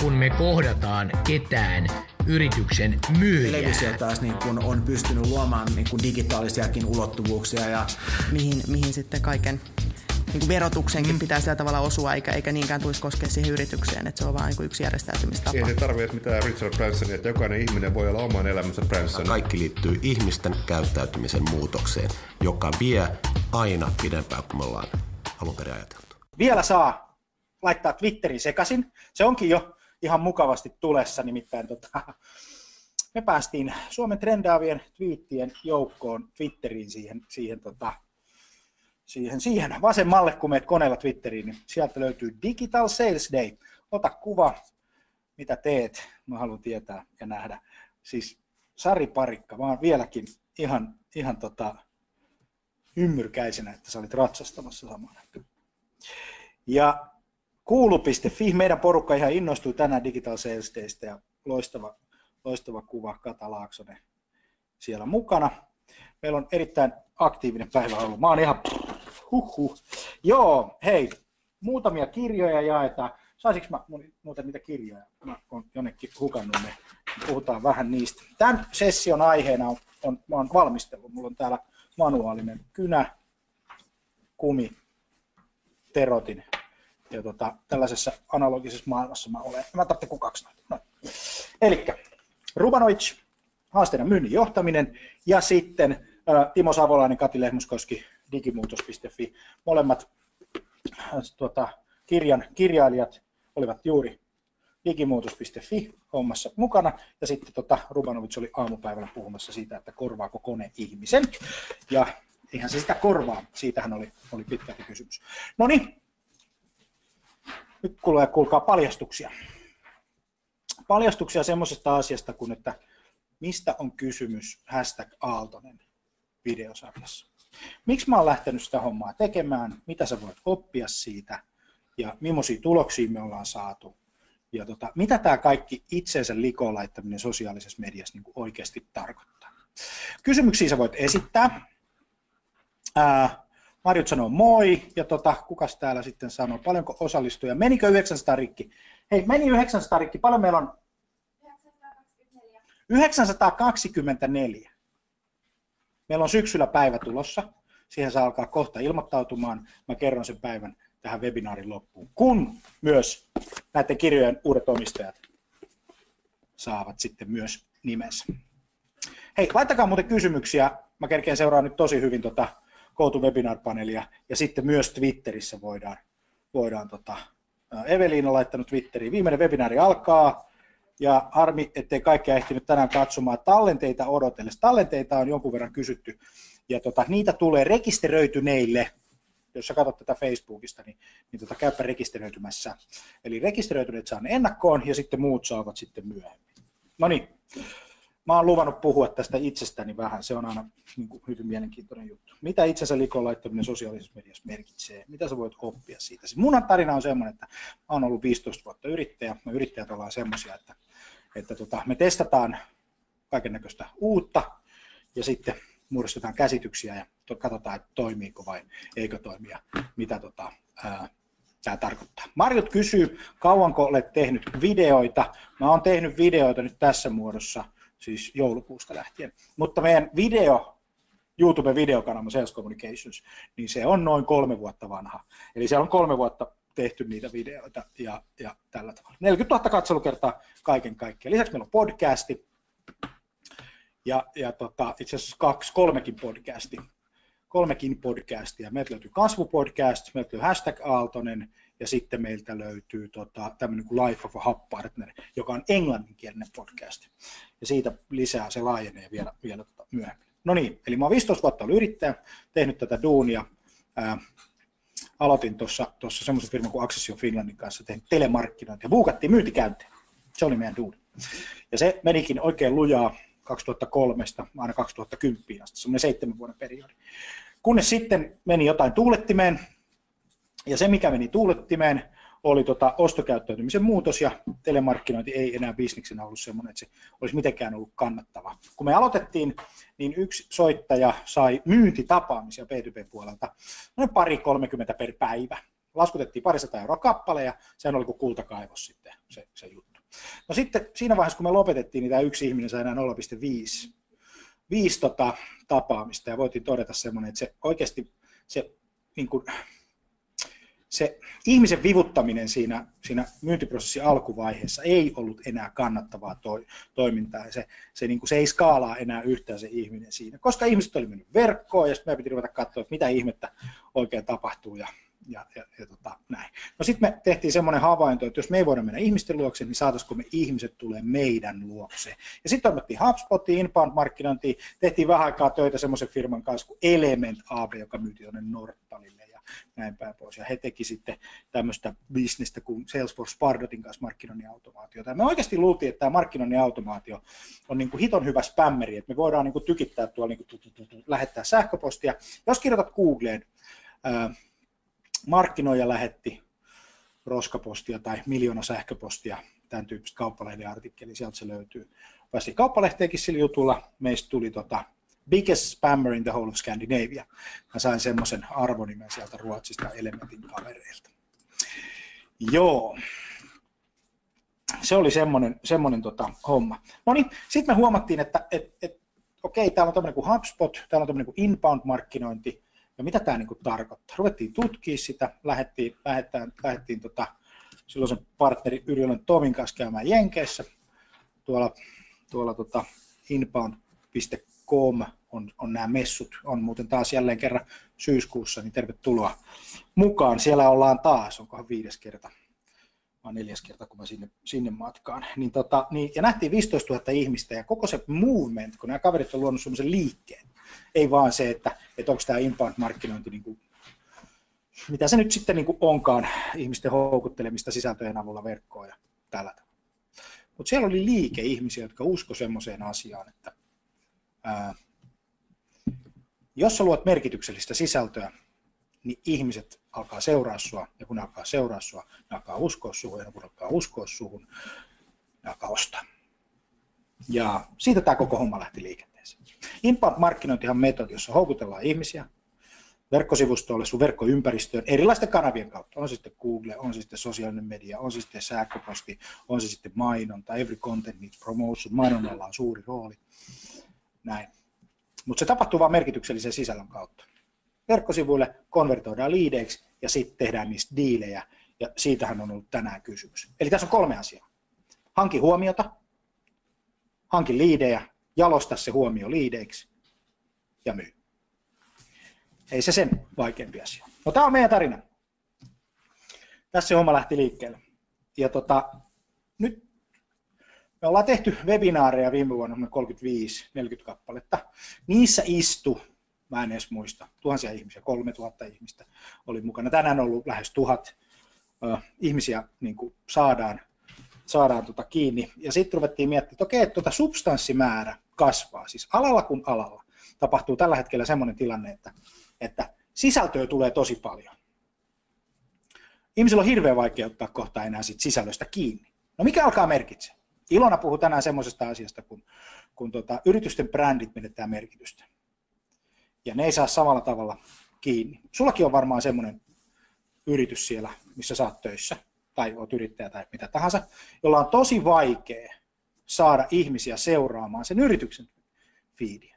kuin me kohdataan ketään yrityksen myyjää. Televisio taas niin kun on pystynyt luomaan niin kun digitaalisiakin ulottuvuuksia. Ja... Mihin, mihin sitten kaiken niin kuin verotuksenkin mm. pitää sillä tavalla osua, eikä, eikä niinkään tulisi koskea siihen yritykseen, että se on vain niin yksi järjestäytymistapa. Ei se tarvitse mitään Richard Bransonia, että jokainen ihminen voi olla oman elämänsä Branson. Kaikki liittyy ihmisten käyttäytymisen muutokseen, joka vie aina pidempään kuin me ollaan alun perin ajateltu. Vielä saa laittaa Twitterin sekaisin. Se onkin jo ihan mukavasti tulessa, nimittäin tota, me päästiin Suomen trendaavien twiittien joukkoon Twitteriin siihen, siihen, tota, siihen, siihen vasemmalle, kun meet koneella Twitteriin, niin sieltä löytyy Digital Sales Day. Ota kuva, mitä teet, mä haluan tietää ja nähdä. Siis Sari Parikka, oon vieläkin ihan, ihan tota, ymmyrkäisenä, että sä olit ratsastamassa samana. Ja Kuulu.fi, meidän porukka ihan innostui tänään Digital Sales Daystä ja loistava, loistava kuva Kata Laaksonen siellä mukana. Meillä on erittäin aktiivinen päivä ollut. Mä oon ihan huhhuh. Joo, hei, muutamia kirjoja jaetaan. Saisinko mä muuten niitä kirjoja? Mä oon jonnekin hukannut ne. Puhutaan vähän niistä. Tämän session aiheena on, on mä oon valmistellut. Mulla on täällä manuaalinen kynä, kumi, terotin ja tota, tällaisessa analogisessa maailmassa mä olen. Mä tarvitsen kukaksi noita. No. Eli Rubanovic, haasteena myynnin johtaminen ja sitten ä, Timo Savolainen, Kati Lehmuskoski, digimuutos.fi. Molemmat ä, tuota, kirjan kirjailijat olivat juuri digimuutos.fi hommassa mukana, ja sitten tota, Rubanovic oli aamupäivällä puhumassa siitä, että korvaako kone ihmisen, ja eihän se sitä korvaa, siitähän oli, oli pitkälti kysymys. No niin, nyt kuulee, kuulkaa paljastuksia. Paljastuksia semmoisesta asiasta kuin, että mistä on kysymys hashtag Aaltonen videosarjassa. Miksi mä oon lähtenyt sitä hommaa tekemään, mitä sä voit oppia siitä ja millaisia tuloksia me ollaan saatu. Ja tota, mitä tämä kaikki itsensä likoon laittaminen sosiaalisessa mediassa niin oikeasti tarkoittaa. Kysymyksiä sä voit esittää. Ää, Marjut sanoo moi, ja tota, kukas täällä sitten sanoo, paljonko osallistuja, menikö 900 rikki? Hei, meni 900 rikki, paljon meillä on? 924. 924. Meillä on syksyllä päivä tulossa, siihen saa alkaa kohta ilmoittautumaan, mä kerron sen päivän tähän webinaarin loppuun, kun myös näiden kirjojen uudet omistajat saavat sitten myös nimensä. Hei, laittakaa muuten kysymyksiä, mä kerkeen seuraan nyt tosi hyvin tota GoToWebinar-paneelia ja sitten myös Twitterissä voidaan, voidaan tota, Evelin on laittanut Twitteriin. Viimeinen webinaari alkaa ja harmi, ettei kaikkea ehtinyt tänään katsomaan. Tallenteita odotellessa. Tallenteita on jonkun verran kysytty ja tota, niitä tulee rekisteröityneille. Jos sä katsot tätä Facebookista, niin, niin tota, käypä rekisteröitymässä. Eli rekisteröityneet saa ne ennakkoon ja sitten muut saavat sitten myöhemmin. No niin, mä oon luvannut puhua tästä itsestäni vähän, se on aina niin kuin, hyvin mielenkiintoinen juttu. Mitä itsensä likoon laittaminen sosiaalisessa mediassa merkitsee, mitä sä voit oppia siitä. Siis mun tarina on semmoinen, että mä oon ollut 15 vuotta yrittäjä, me yrittäjät ollaan semmoisia, että, että tota, me testataan kaiken näköistä uutta ja sitten muodostetaan käsityksiä ja katsotaan, että toimiiko vai eikö toimia, mitä tota, ää, tämä tarkoittaa. Marjut kysyy, kauanko olet tehnyt videoita. Mä oon tehnyt videoita nyt tässä muodossa – siis joulukuusta lähtien. Mutta meidän video, YouTube-videokanava Sales Communications, niin se on noin kolme vuotta vanha. Eli se on kolme vuotta tehty niitä videoita ja, ja tällä tavalla. 40 000 katselukertaa kaiken kaikkiaan. Lisäksi meillä on podcasti. ja, ja tota, itse asiassa kaksi, kolmekin podcasti. Kolmekin podcastia. Meiltä löytyy kasvupodcast, meiltä löytyy hashtag Aaltonen ja sitten meiltä löytyy tota, tämmöinen kuin Life of a Hub Partner, joka on englanninkielinen podcast. Ja siitä lisää se laajenee vielä, vielä tota myöhemmin. No niin, eli mä oon 15 vuotta ollut yrittäjä, tehnyt tätä duunia. Ää, aloitin tuossa semmoisen firman kuin Accessio Finlandin kanssa, tein telemarkkinointia, buukattiin myyntikäynteen. Se oli meidän duuni. Ja se menikin oikein lujaa 2003 aina 2010 asti, semmoinen seitsemän vuoden periodi. Kunnes sitten meni jotain tuulettimeen, ja se mikä meni tuulettimeen oli tota ostokäyttäytymisen muutos, ja telemarkkinointi ei enää bisniksenä ollut semmoinen, että se olisi mitenkään ollut kannattava. Kun me aloitettiin, niin yksi soittaja sai myyntitapaamisia B2B-puolelta, noin pari 30 per päivä. Laskutettiin parisataa euroa kappale, ja sehän oli kuin kultakaivos sitten se, se juttu. No sitten siinä vaiheessa, kun me lopetettiin, niin tämä yksi ihminen sai enää 0,5 viisi tota, tapaamista ja voitiin todeta semmoinen, että se oikeasti se, niin kuin, se ihmisen vivuttaminen siinä, siinä myyntiprosessin alkuvaiheessa ei ollut enää kannattavaa toi, toimintaa ja se, se, niin kuin, se ei skaalaa enää yhtään se ihminen siinä, koska ihmiset oli mennyt verkkoon ja sitten me piti ruveta katsoa, että mitä ihmettä oikein tapahtuu ja ja, ja, ja tota, näin. No sitten me tehtiin semmoinen havainto, että jos me ei voida mennä ihmisten luokse, niin saataisiko me ihmiset tulee meidän luokse. Ja sitten toimittiin HubSpotiin, inbound-markkinointiin, tehtiin vähän aikaa töitä semmoisen firman kanssa kuin Element AB, joka myytiin tuonne Nortalille näin päin pois. Ja he teki sitten tämmöistä bisnestä kuin Salesforce Pardotin kanssa markkinoinnin automaatiota. Ja me oikeasti luultiin, että tämä markkinoinnin automaatio on niin kuin hiton hyvä spämmeri, että me voidaan niin kuin tykittää tuolla, niin kuin lähettää sähköpostia. Jos kirjoitat Googleen, markkinoija lähetti roskapostia tai miljoona sähköpostia, tämän tyyppistä kauppalehden artikkeli, sieltä se löytyy. Päästiin kauppalehteenkin sillä jutulla, meistä tuli tota biggest spammer in the whole of Scandinavia. Mä sain semmoisen arvonimen sieltä Ruotsista Elementin kavereilta. Joo, se oli semmoinen, semmoinen tota, homma. No niin, sitten me huomattiin, että et, et, okei, täällä on tämmöinen kuin HubSpot, täällä on tämmöinen kuin inbound-markkinointi, ja mitä tämä niin kuin tarkoittaa. Ruvettiin tutkia sitä, lähdettiin, lähdettiin, lähdettiin tota, silloisen partneri Yrjölän Tomin kanssa käymään Jenkeissä. Tuolla, tuolla tota inbound.com on, on nämä messut, on muuten taas jälleen kerran syyskuussa, niin tervetuloa mukaan. Siellä ollaan taas, onkohan viides kerta, vaan neljäs kerta, kun mä sinne, sinne matkaan. Niin tota, niin, ja nähtiin 15 000 ihmistä ja koko se movement, kun nämä kaverit on luonut semmoisen liikkeen, ei vaan se, että, että onko tämä inbound-markkinointi, niin kuin, mitä se nyt sitten niin kuin onkaan, ihmisten houkuttelemista sisältöjen avulla verkkoon ja tällä tavalla. Mutta siellä oli liike ihmisiä, jotka usko semmoiseen asiaan, että jos sä luot merkityksellistä sisältöä, niin ihmiset alkaa seuraa sua, ja kun ne alkaa seuraa sua, ne alkaa uskoa suhun, ja kun alkaa uskoa suhun, ne alkaa ostaa. Ja siitä tämä koko homma lähti liikenteeseen. Inbound-markkinointihan on metodi, jossa houkutellaan ihmisiä verkkosivustolle, sun verkkoympäristöön erilaisten kanavien kautta. On se sitten Google, on se sitten sosiaalinen media, on se sitten sähköposti, on se sitten mainonta, every content needs promotion, mainonnalla on suuri rooli. Näin. Mutta se tapahtuu vain merkityksellisen sisällön kautta. Verkkosivuille konvertoidaan liideiksi ja sitten tehdään niistä diilejä, ja siitähän on ollut tänään kysymys. Eli tässä on kolme asiaa. Hanki huomiota, hanki liidejä, jalosta se huomio liideiksi ja myy. Ei se sen vaikeampi asia. No tämä on meidän tarina. Tässä se homma lähti liikkeelle. Ja tota, me ollaan tehty webinaareja viime vuonna 35-40 kappaletta. Niissä istu, mä en edes muista, tuhansia ihmisiä, 3000 ihmistä oli mukana. Tänään on ollut lähes tuhat ihmisiä niin kuin saadaan saadaan tota kiinni. Ja sitten ruvettiin miettimään, että okei, tota substanssimäärä kasvaa, siis alalla kuin alalla. Tapahtuu tällä hetkellä semmoinen tilanne, että, että sisältöä tulee tosi paljon. Ihmisillä on hirveän vaikea ottaa kohta enää sit sisällöstä kiinni. No mikä alkaa merkitse? Ilona puhuu tänään semmoisesta asiasta, kun, kun tota, yritysten brändit menettää merkitystä. Ja ne ei saa samalla tavalla kiinni. Sullakin on varmaan semmoinen yritys siellä, missä sä oot töissä tai olet yrittäjä tai mitä tahansa, jolla on tosi vaikea saada ihmisiä seuraamaan sen yrityksen fiidiä.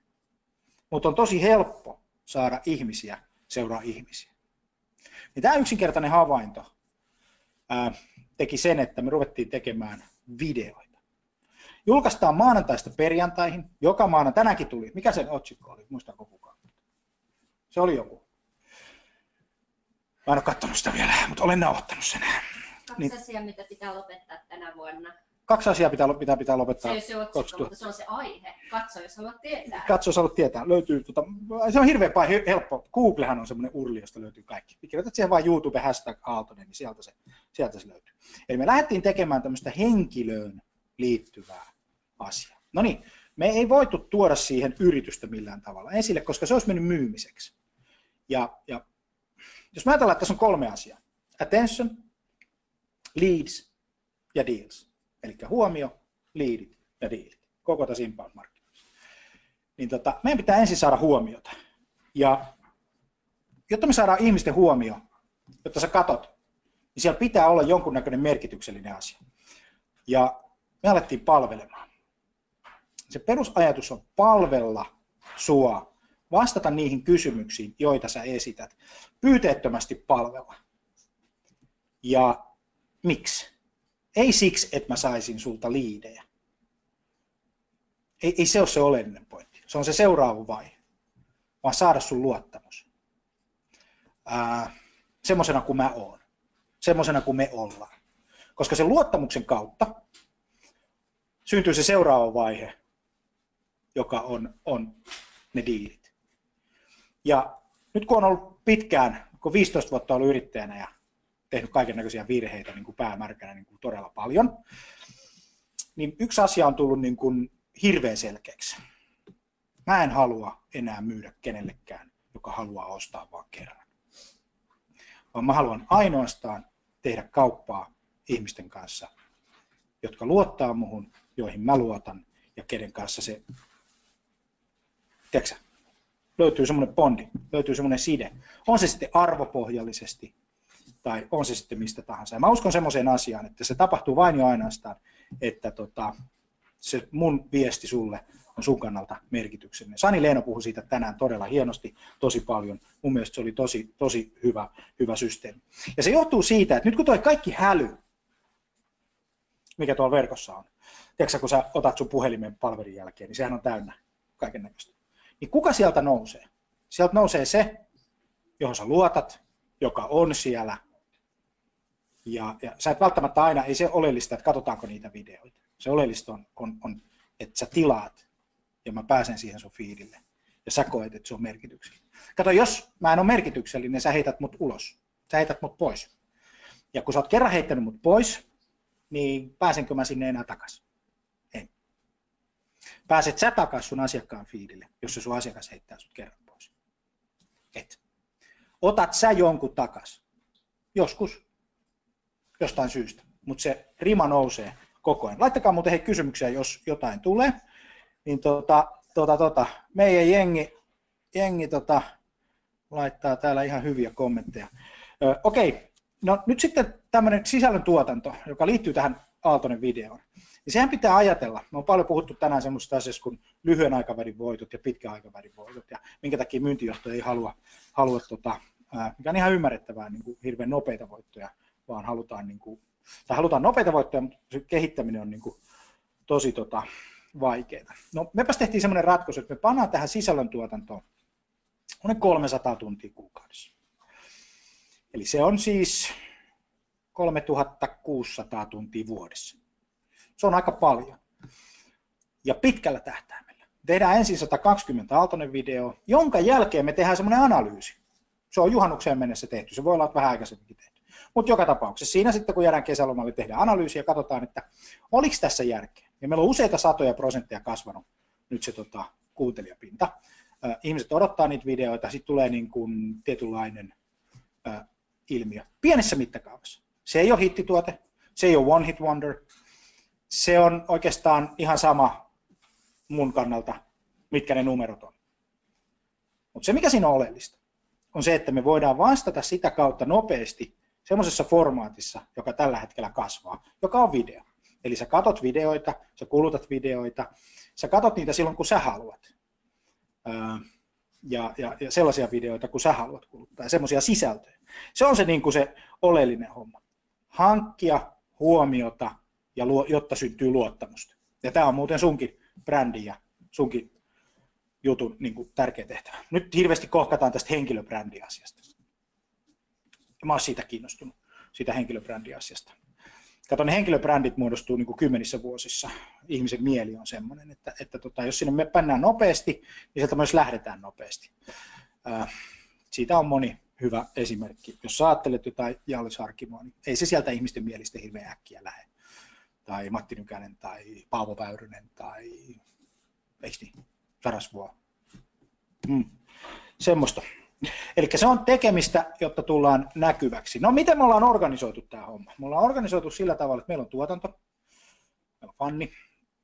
Mutta on tosi helppo saada ihmisiä seuraa ihmisiä. Niin tämä yksinkertainen havainto ää, teki sen, että me ruvettiin tekemään videoita. Julkaistaan maanantaista perjantaihin. Joka maana, tänäänkin tuli. Mikä sen otsikko oli? Muistaako kukaan? Se oli joku. Mä en ole katsonut sitä vielä, mutta olen nauhoittanut sen. Kaksi niin, asiaa, mitä pitää lopettaa tänä vuonna. Kaksi asiaa pitää, pitää, pitää lopettaa. Se ei se otsikko, mutta se on se aihe. Katso, jos haluat tietää. Katso, jos haluat tietää. Löytyy, tota, se on hirveän paljon helppo. Googlehan on semmoinen urli, josta löytyy kaikki. Kirjoitat siihen vain YouTube hashtag Aaltonen, niin sieltä se, sieltä se löytyy. Eli me lähdettiin tekemään tämmöistä henkilöön liittyvää asiaa. No niin, me ei voitu tuoda siihen yritystä millään tavalla esille, koska se olisi mennyt myymiseksi. Ja, ja jos mä ajatellaan, että tässä on kolme asiaa. Attention, leads ja deals. Eli huomio, leadit ja dealit. Koko tässä inbound-markkinoissa. Niin tota, meidän pitää ensin saada huomiota. Ja jotta me saadaan ihmisten huomio, jotta sä katot, niin siellä pitää olla jonkunnäköinen merkityksellinen asia. Ja me alettiin palvelemaan. Se perusajatus on palvella sua, vastata niihin kysymyksiin, joita sä esität, pyyteettömästi palvella. Ja miksi? Ei siksi, että mä saisin sulta liidejä. Ei, ei se ole se oleellinen pointti. Se on se seuraava vaihe. Vaan saada sun luottamus. semmoisena kuin mä oon. Semmoisena kuin me ollaan. Koska sen luottamuksen kautta syntyy se seuraava vaihe, joka on, on ne diilit. Ja nyt kun on ollut pitkään, kun 15 vuotta ollut yrittäjänä ja tehnyt kaiken näköisiä virheitä niin kuin päämärkänä niin kuin todella paljon, niin yksi asia on tullut niin kuin hirveän selkeäksi. Mä en halua enää myydä kenellekään, joka haluaa ostaa vain kerran. Vaan mä haluan ainoastaan tehdä kauppaa ihmisten kanssa, jotka luottaa muhun, joihin mä luotan ja kenen kanssa se, tiedätkö, löytyy semmoinen bondi, löytyy semmoinen side. On se sitten arvopohjallisesti tai on se sitten mistä tahansa. Ja mä uskon semmoiseen asiaan, että se tapahtuu vain ja ainoastaan, että tota, se mun viesti sulle on sun kannalta merkityksellinen. Sani Leeno puhui siitä tänään todella hienosti, tosi paljon. Mun mielestä se oli tosi, tosi hyvä, hyvä systeemi. Ja se johtuu siitä, että nyt kun toi kaikki häly, mikä tuolla verkossa on, tiedätkö, kun sä otat sun puhelimen palvelin jälkeen, niin sehän on täynnä kaiken näköistä. Niin kuka sieltä nousee? Sieltä nousee se, johon sä luotat, joka on siellä. Ja, ja sä et välttämättä aina, ei se oleellista, että katsotaanko niitä videoita. Se oleellista on, on, on että sä tilaat ja mä pääsen siihen sun fiidille. Ja sä koet, että se on merkityksellinen. Kato, jos mä en ole merkityksellinen, sä heität mut ulos. Sä heität mut pois. Ja kun sä oot kerran heittänyt mut pois, niin pääsenkö mä sinne enää takaisin? Pääset sä takaisin sun asiakkaan fiidille, jos se sun asiakas heittää sut kerran pois? Et. Otat sä jonkun takas? Joskus. Jostain syystä. Mutta se rima nousee koko ajan. Laittakaa muuten hei kysymyksiä, jos jotain tulee. Niin tota, tota, tota, meidän jengi, jengi tota, laittaa täällä ihan hyviä kommentteja. Ö, okei, no nyt sitten tämmöinen sisällöntuotanto, joka liittyy tähän Aaltonen videoon. Niin sehän pitää ajatella. Me on paljon puhuttu tänään semmoista asiasta kuin lyhyen aikavälin voitot ja pitkän aikavälin voitot ja minkä takia myyntijohto ei halua, halua tota, mikä on ihan ymmärrettävää, niin kuin hirveän nopeita voittoja, vaan halutaan niin kuin tai halutaan nopeita voittoja, mutta kehittäminen on niin kuin tosi tota, vaikeaa. No mepäs tehtiin semmoinen ratkaisu, että me pannaan tähän sisällöntuotantoon noin 300 tuntia kuukaudessa. Eli se on siis 3600 tuntia vuodessa. Se on aika paljon. Ja pitkällä tähtäimellä. Tehdään ensin 120 Aaltonen video, jonka jälkeen me tehdään semmoinen analyysi. Se on juhannukseen mennessä tehty. Se voi olla vähän aikaisemminkin tehty. Mutta joka tapauksessa siinä sitten, kun jäädään kesälomalle, tehdään analyysiä ja katsotaan, että oliko tässä järkeä. Ja meillä on useita satoja prosentteja kasvanut nyt se tota, kuuntelijapinta. Ihmiset odottaa niitä videoita, sitten tulee niin kuin tietynlainen ilmiö. Pienessä mittakaavassa. Se ei ole hittituote, se ei ole one hit wonder, se on oikeastaan ihan sama mun kannalta, mitkä ne numerot on. Mutta se, mikä siinä on oleellista, on se, että me voidaan vastata sitä kautta nopeasti semmoisessa formaatissa, joka tällä hetkellä kasvaa, joka on video. Eli sä katot videoita, sä kulutat videoita, sä katot niitä silloin, kun sä haluat. Ja, ja, ja sellaisia videoita, kun sä haluat kuluttaa, ja semmoisia sisältöjä. Se on se, niin kuin se oleellinen homma. Hankkia huomiota, ja luo, jotta syntyy luottamusta. Ja tämä on muuten sunkin brändi ja sunkin jutun niin kuin tärkeä tehtävä. Nyt hirveästi kohkataan tästä henkilöbrändiasiasta. Mä oon siitä kiinnostunut, siitä henkilöbrändiasiasta. Kato, ne henkilöbrändit muodostuu niin kuin kymmenissä vuosissa. Ihmisen mieli on semmoinen, että, että tota, jos sinne me pännään nopeasti, niin sieltä myös lähdetään nopeasti. Äh, siitä on moni hyvä esimerkki. Jos sä ajattelet jotain Jallis niin ei se sieltä ihmisten mielistä hirveän äkkiä lähde. Tai Matti Nykänen tai Paavo Väyrynen tai eikö niin, Sarasvuo. Mm. Semmoista. Eli se on tekemistä, jotta tullaan näkyväksi. No miten me ollaan organisoitu tämä homma? Me ollaan organisoitu sillä tavalla, että meillä on tuotanto, meillä on Fanni,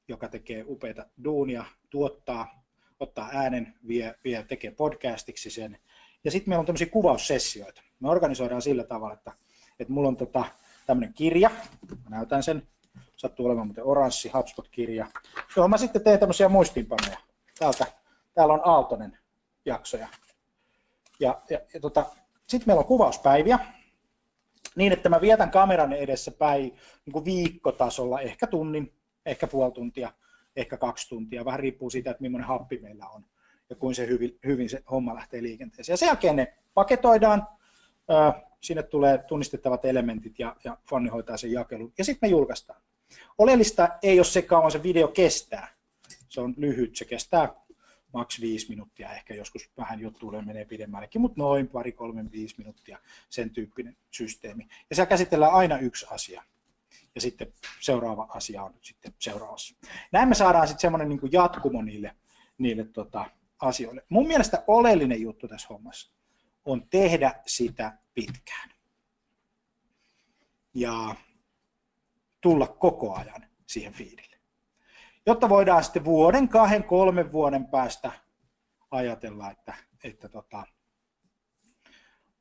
joka tekee upeita duunia, tuottaa, ottaa äänen, vie, vie tekee podcastiksi sen. Ja sitten meillä on tämmöisiä kuvaussessioita. Me organisoidaan sillä tavalla, että, että mulla on tota, tämmöinen kirja, mä näytän sen, sattuu olemaan muuten oranssi HubSpot-kirja, johon mä sitten teen tämmöisiä muistiinpanoja. Täältä, täällä on Aaltonen jaksoja, ja, ja, ja tota, sitten meillä on kuvauspäiviä, niin että mä vietän kameran edessä päin niin kuin viikkotasolla, ehkä tunnin, ehkä puoli tuntia, ehkä kaksi tuntia, vähän riippuu siitä, että millainen happi meillä on ja kuin se hyvin, hyvin se homma lähtee liikenteeseen. Ja sen jälkeen ne paketoidaan, sinne tulee tunnistettavat elementit ja, ja Fanni hoitaa sen jakelun ja sitten me julkaistaan. Oleellista ei ole se kauan se video kestää. Se on lyhyt, se kestää maks viisi minuuttia, ehkä joskus vähän juttuille menee pidemmällekin, mutta noin pari, kolme, viisi minuuttia sen tyyppinen systeemi. Ja siellä käsitellään aina yksi asia. Ja sitten seuraava asia on sitten seuraavassa. Näin me saadaan sitten semmoinen niin jatkumo niille, niille tota, asioille. Mun mielestä oleellinen juttu tässä hommassa on tehdä sitä pitkään. Ja tulla koko ajan siihen fiidille jotta voidaan sitten vuoden, kahden, kolmen vuoden päästä ajatella, että, että tota,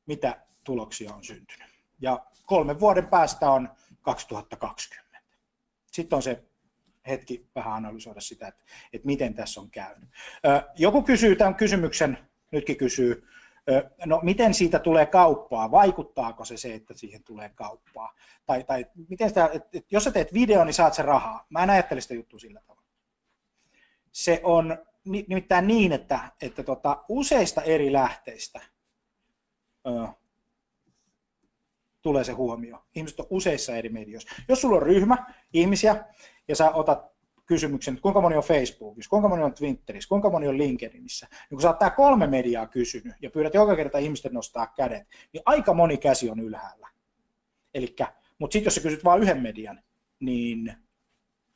mitä tuloksia on syntynyt. Ja kolmen vuoden päästä on 2020. Sitten on se hetki vähän analysoida sitä, että, että miten tässä on käynyt. Joku kysyy tämän kysymyksen, nytkin kysyy, no miten siitä tulee kauppaa, vaikuttaako se se, että siihen tulee kauppaa? Tai, tai miten sitä, että, että jos sä teet video, niin saat se rahaa. Mä en ajattele sitä juttua sillä tavalla se on nimittäin niin, että, että tota, useista eri lähteistä ö, tulee se huomio. Ihmiset on useissa eri medioissa. Jos sulla on ryhmä ihmisiä ja sä otat kysymyksen, että kuinka moni on Facebookissa, kuinka moni on Twitterissä, kuinka moni on LinkedInissä, niin kun sä oot tää kolme mediaa kysynyt ja pyydät joka kerta ihmisten nostaa kädet, niin aika moni käsi on ylhäällä. Elikkä, mutta sitten jos sä kysyt vain yhden median, niin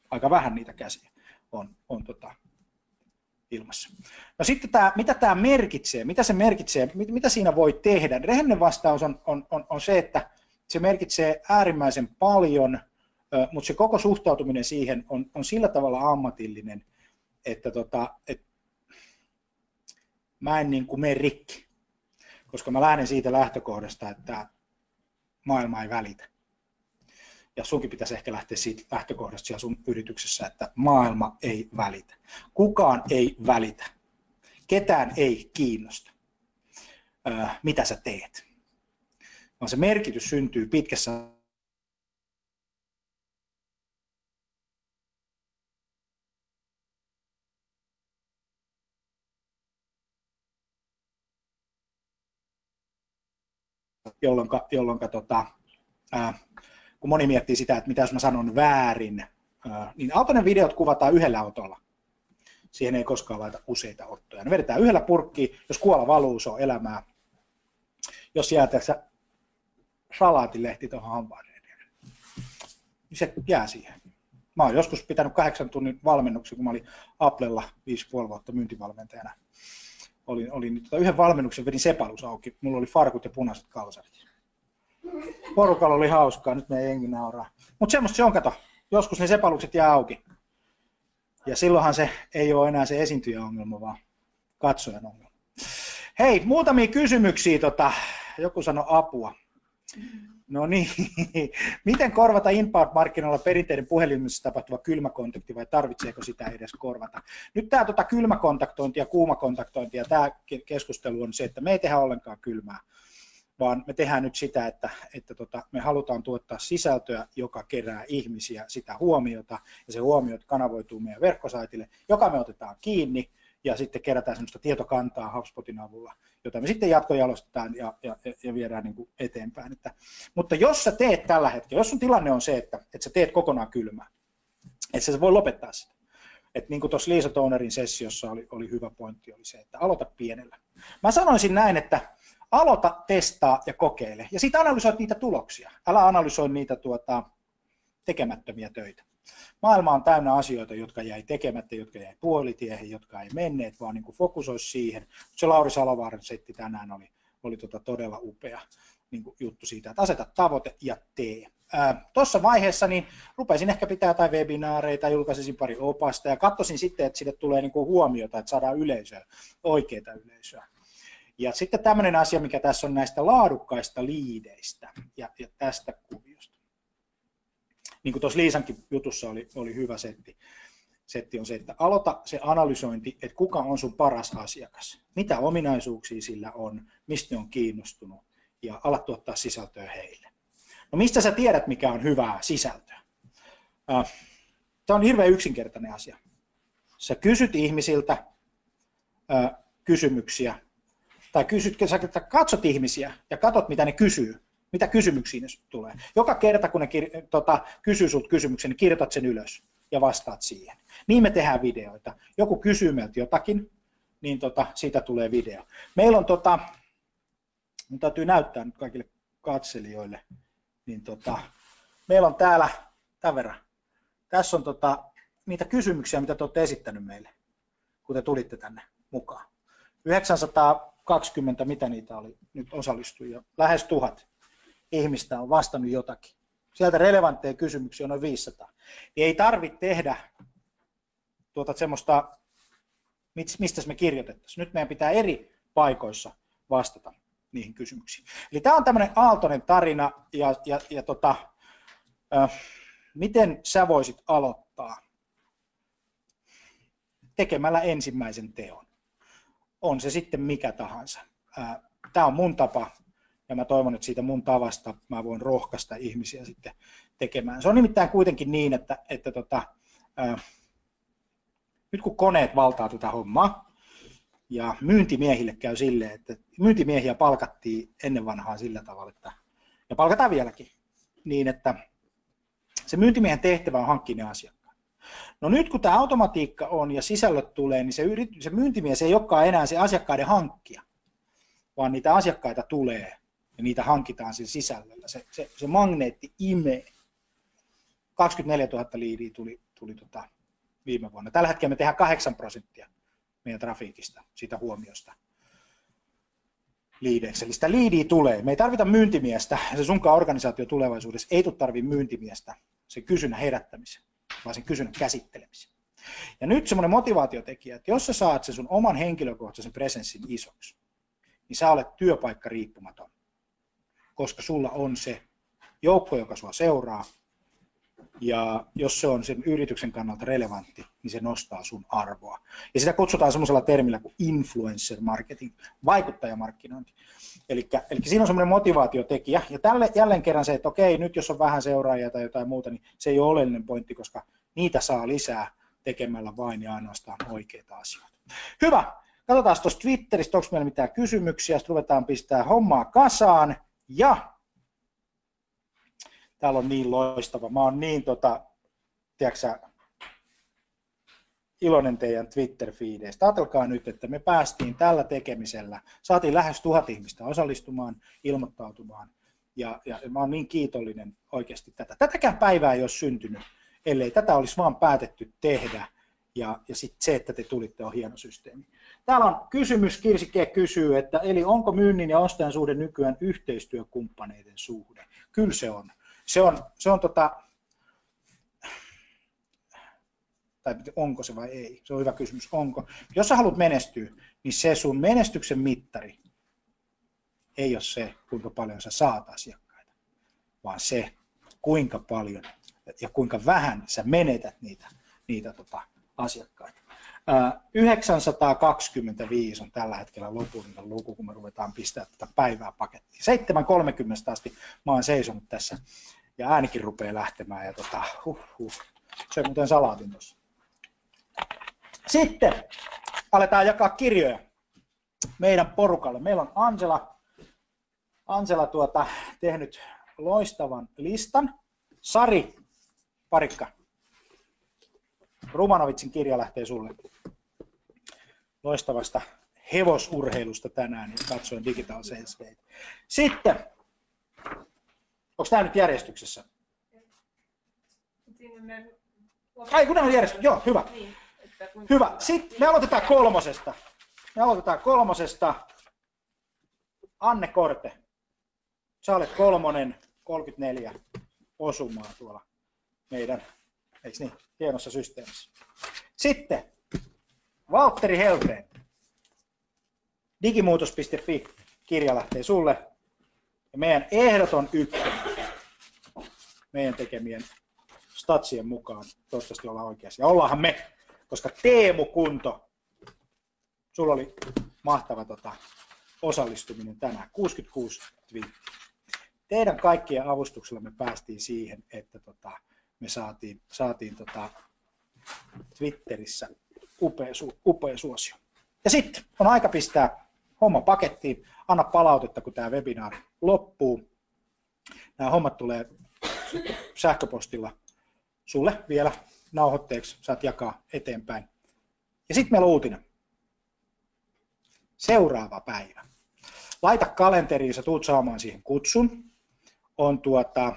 aika vähän niitä käsiä on, on tota, ilmassa. No sitten tämä, mitä tämä merkitsee, mitä se merkitsee, mit, mitä siinä voi tehdä? Rehellinen vastaus on, on, on, on se, että se merkitsee äärimmäisen paljon, mutta se koko suhtautuminen siihen on, on sillä tavalla ammatillinen, että tota, et, mä en niin kuin mene rikki, koska mä lähden siitä lähtökohdasta, että maailma ei välitä ja sunkin pitäisi ehkä lähteä siitä lähtökohdasta siellä sun yrityksessä, että maailma ei välitä. Kukaan ei välitä. Ketään ei kiinnosta, mitä sä teet. Vaan se merkitys syntyy pitkässä jolloin, jolloin tota, ää, kun moni miettii sitä, että mitä jos mä sanon väärin, niin autonen videot kuvataan yhdellä autolla. Siihen ei koskaan laita useita ottoja. Ne vedetään yhdellä purkkiin, jos kuola valuu, se on elämää. Jos jää tässä salaatilehti tuohon hampaan niin se jää siihen. Mä oon joskus pitänyt kahdeksan tunnin valmennuksen, kun mä olin Applella 5,5 vuotta myyntivalmentajana. Olin, olin tota yhden valmennuksen, vedin sepalus auki. Mulla oli farkut ja punaiset kalsarit porukalla oli hauskaa, nyt me jengi nauraa. Mutta semmoista se on, kato. Joskus ne sepalukset jää auki. Ja silloinhan se ei ole enää se esiintyjäongelma, vaan katsojan ongelma. Hei, muutamia kysymyksiä. Tota, joku sanoi apua. No niin, miten korvata inbound-markkinoilla perinteinen puhelimessa tapahtuva kylmäkontakti vai tarvitseeko sitä edes korvata? Nyt tämä tota, kylmäkontaktointi ja kuumakontaktointi ja tämä keskustelu on se, että me ei tehdä ollenkaan kylmää vaan me tehdään nyt sitä, että, että tota, me halutaan tuottaa sisältöä, joka kerää ihmisiä sitä huomiota, ja se huomiot kanavoituu meidän verkkosaitille, joka me otetaan kiinni, ja sitten kerätään sellaista tietokantaa HubSpotin avulla, jota me sitten jatkojalostetaan ja, ja, ja viedään niin kuin eteenpäin. Että, mutta jos sä teet tällä hetkellä, jos sun tilanne on se, että, että sä teet kokonaan kylmää, että sä voi lopettaa sitä. Että niin kuin tuossa Liisa Tonerin sessiossa oli, oli hyvä pointti, oli se, että aloita pienellä. Mä sanoisin näin, että aloita, testaa ja kokeile. Ja sitten analysoit niitä tuloksia. Älä analysoi niitä tuota, tekemättömiä töitä. Maailma on täynnä asioita, jotka jäi tekemättä, jotka jäi puolitiehen, jotka ei menneet, vaan niin fokusoi siihen. Se Lauri Salovaaran setti tänään oli, oli tota todella upea niin kuin juttu siitä, että aseta tavoite ja tee. Tuossa vaiheessa niin rupesin ehkä pitää jotain webinaareita, julkaisisin pari opasta ja katsoisin sitten, että sille tulee niin kuin huomiota, että saadaan yleisöä, oikeita yleisöä. Ja sitten tämmöinen asia, mikä tässä on näistä laadukkaista liideistä ja, ja tästä kuviosta. Niin kuin tuossa Liisankin jutussa oli, oli hyvä setti. Setti on se, että aloita se analysointi, että kuka on sun paras asiakas, mitä ominaisuuksia sillä on, mistä ne on kiinnostunut ja ala tuottaa sisältöä heille. No mistä sä tiedät, mikä on hyvää sisältöä? Tämä on hirveän yksinkertainen asia. Sä kysyt ihmisiltä kysymyksiä, tai kysyt, sä katsot ihmisiä ja katsot, mitä ne kysyy, mitä kysymyksiä ne tulee. Joka kerta, kun ne kir- tota, kysyy sinulta kysymyksen, niin kirjoitat sen ylös ja vastaat siihen. Niin me tehdään videoita. Joku kysyy meiltä jotakin, niin tota, siitä tulee video. Meillä on, tota, mun täytyy näyttää nyt kaikille katselijoille, niin tota, meillä on täällä tämän verran. Tässä on tota, niitä kysymyksiä, mitä te olette esittänyt meille, kun te tulitte tänne mukaan. 920, mitä niitä oli nyt osallistujia, lähes tuhat ihmistä on vastannut jotakin. Sieltä relevantteja kysymyksiä on noin 500. Niin ei tarvitse tehdä tuota semmoista, mistä me kirjoitettaisiin. Nyt meidän pitää eri paikoissa vastata niihin kysymyksiin. Eli tämä on tämmöinen aaltoinen tarina, ja, ja, ja tota, äh, miten sä voisit aloittaa tekemällä ensimmäisen teon. On se sitten mikä tahansa. Äh, tämä on mun tapa, ja mä toivon, että siitä mun tavasta mä voin rohkaista ihmisiä sitten tekemään. Se on nimittäin kuitenkin niin, että, että tota, äh, nyt kun koneet valtaa tätä hommaa, ja myyntimiehille käy silleen, että myyntimiehiä palkattiin ennen vanhaa sillä tavalla, että, ja palkataan vieläkin, niin että se myyntimiehen tehtävä on hankkia ne asiakkaat. No nyt kun tämä automatiikka on ja sisällöt tulee, niin se, yrit, se myyntimies ei olekaan enää se asiakkaiden hankkija, vaan niitä asiakkaita tulee ja niitä hankitaan sen sisällöllä. Se, se, se magneetti imee. 24 000 liidiä tuli, tuli tota viime vuonna. Tällä hetkellä me tehdään 8 prosenttia meidän trafiikista, siitä huomiosta liideiksi. Eli sitä liidiä tulee. Me ei tarvita myyntimiestä, se sunkaan organisaatio tulevaisuudessa ei tule tarvitse myyntimiestä se kysynnän herättämisen, vaan sen kysynnän käsittelemisen. Ja nyt semmoinen motivaatiotekijä, että jos sä saat sen sun oman henkilökohtaisen presenssin isoksi, niin sä olet työpaikka riippumaton, koska sulla on se joukko, joka sua seuraa, ja jos se on sen yrityksen kannalta relevantti, niin se nostaa sun arvoa. Ja sitä kutsutaan semmoisella termillä kuin influencer marketing, vaikuttajamarkkinointi. Eli, siinä on semmoinen motivaatiotekijä, ja tälle jälleen kerran se, että okei, nyt jos on vähän seuraajia tai jotain muuta, niin se ei ole oleellinen pointti, koska niitä saa lisää tekemällä vain ja ainoastaan oikeita asioita. Hyvä, katsotaan tuosta Twitteristä, onko meillä mitään kysymyksiä, sitten ruvetaan pistää hommaa kasaan, ja täällä on niin loistava. Mä oon niin tota, tiedätkö, iloinen teidän Twitter-fiideistä. Ajatelkaa nyt, että me päästiin tällä tekemisellä, saatiin lähes tuhat ihmistä osallistumaan, ilmoittautumaan, ja, ja mä oon niin kiitollinen oikeasti tätä. Tätäkään päivää ei ole syntynyt, ellei tätä olisi vaan päätetty tehdä, ja, ja sitten se, että te tulitte, on hieno systeemi. Täällä on kysymys, Kirsike kysyy, että eli onko myynnin ja ostajan suhde nykyään yhteistyökumppaneiden suhde? Kyllä se on se on, se on tota, tai onko se vai ei, se on hyvä kysymys, onko. Jos sä haluat menestyä, niin se sun menestyksen mittari ei ole se, kuinka paljon sä saat asiakkaita, vaan se, kuinka paljon ja kuinka vähän sä menetät niitä, niitä tota, asiakkaita. Ää, 925 on tällä hetkellä lopullinen luku, kun me ruvetaan pistää tätä päivää pakettiin. 7.30 asti mä oon seisonut tässä ja äänikin rupeaa lähtemään ja tota, huh, huh. se on muuten salaatin tuossa. Sitten aletaan jakaa kirjoja meidän porukalle. Meillä on Angela, Angela tuota, tehnyt loistavan listan. Sari, parikka. Rumanovitsin kirja lähtee sulle loistavasta hevosurheilusta tänään ja katsoin Digital Sales Day. Sitten, onko tämä nyt järjestyksessä? Ai kun nämä on järjestyksessä, joo, hyvä. Hyvä. Sitten me aloitetaan kolmosesta. Me aloitetaan kolmosesta. Anne Korte. Sä olet kolmonen, 34 osumaa tuolla meidän, eikö niin, hienossa systeemissä. Sitten Valtteri Helgren. Digimuutos.fi kirja lähtee sulle. Ja meidän ehdoton ykkönen meidän tekemien statsien mukaan. Toivottavasti ollaan oikeassa. Ja ollaanhan me, koska Teemu Kunto, sulla oli mahtava tota, osallistuminen tänään. 66 twiittiä. Teidän kaikkien avustuksella me päästiin siihen, että tota, me saatiin, saatiin tota, Twitterissä upea, su, upea suosio. Ja sitten on aika pistää homma pakettiin. Anna palautetta, kun tämä webinaari loppuu. Nämä hommat tulee sähköpostilla sulle vielä nauhoitteeksi. Saat jakaa eteenpäin. Ja sitten meillä on uutinen. Seuraava päivä. Laita kalenteriin, sä tuut saamaan siihen kutsun. On tuota,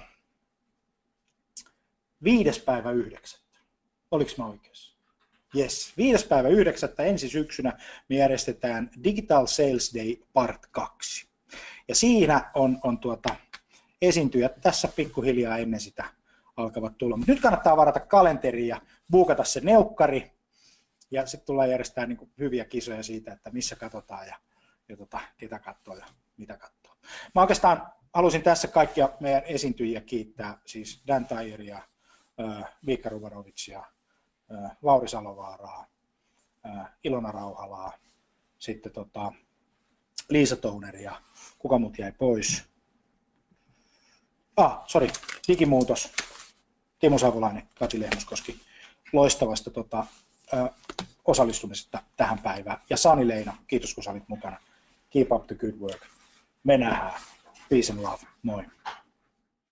viides päivä yhdeksättä. Oliko mä oikeassa? Yes. Viides päivä yhdeksättä ensi syksynä me järjestetään Digital Sales Day Part 2. Ja siinä on, on tuota, esiintyjät tässä pikkuhiljaa ennen sitä alkavat tulla. Mutta nyt kannattaa varata kalenteri ja buukata se neukkari. Ja sitten tullaan järjestää niin hyviä kisoja siitä, että missä katsotaan ja, ja tota, ketä katsoo ja mitä katsoo. Mä oikeastaan halusin tässä kaikkia meidän esiintyjiä kiittää, siis Dan Tyeria, Viikka Ruvarovicia, Lauri Salovaaraa, Ilona Rauhalaa, sitten tota, Liisa Touneria, kuka mut jäi pois. Ah, sorry, digimuutos, Timo Savolainen, Kati Lehmuskoski, loistavasta tota, ö, osallistumisesta tähän päivään. Ja Sani Leina, kiitos kun olit mukana. Keep up the good work. Me nähdään. Peace and love. Moi.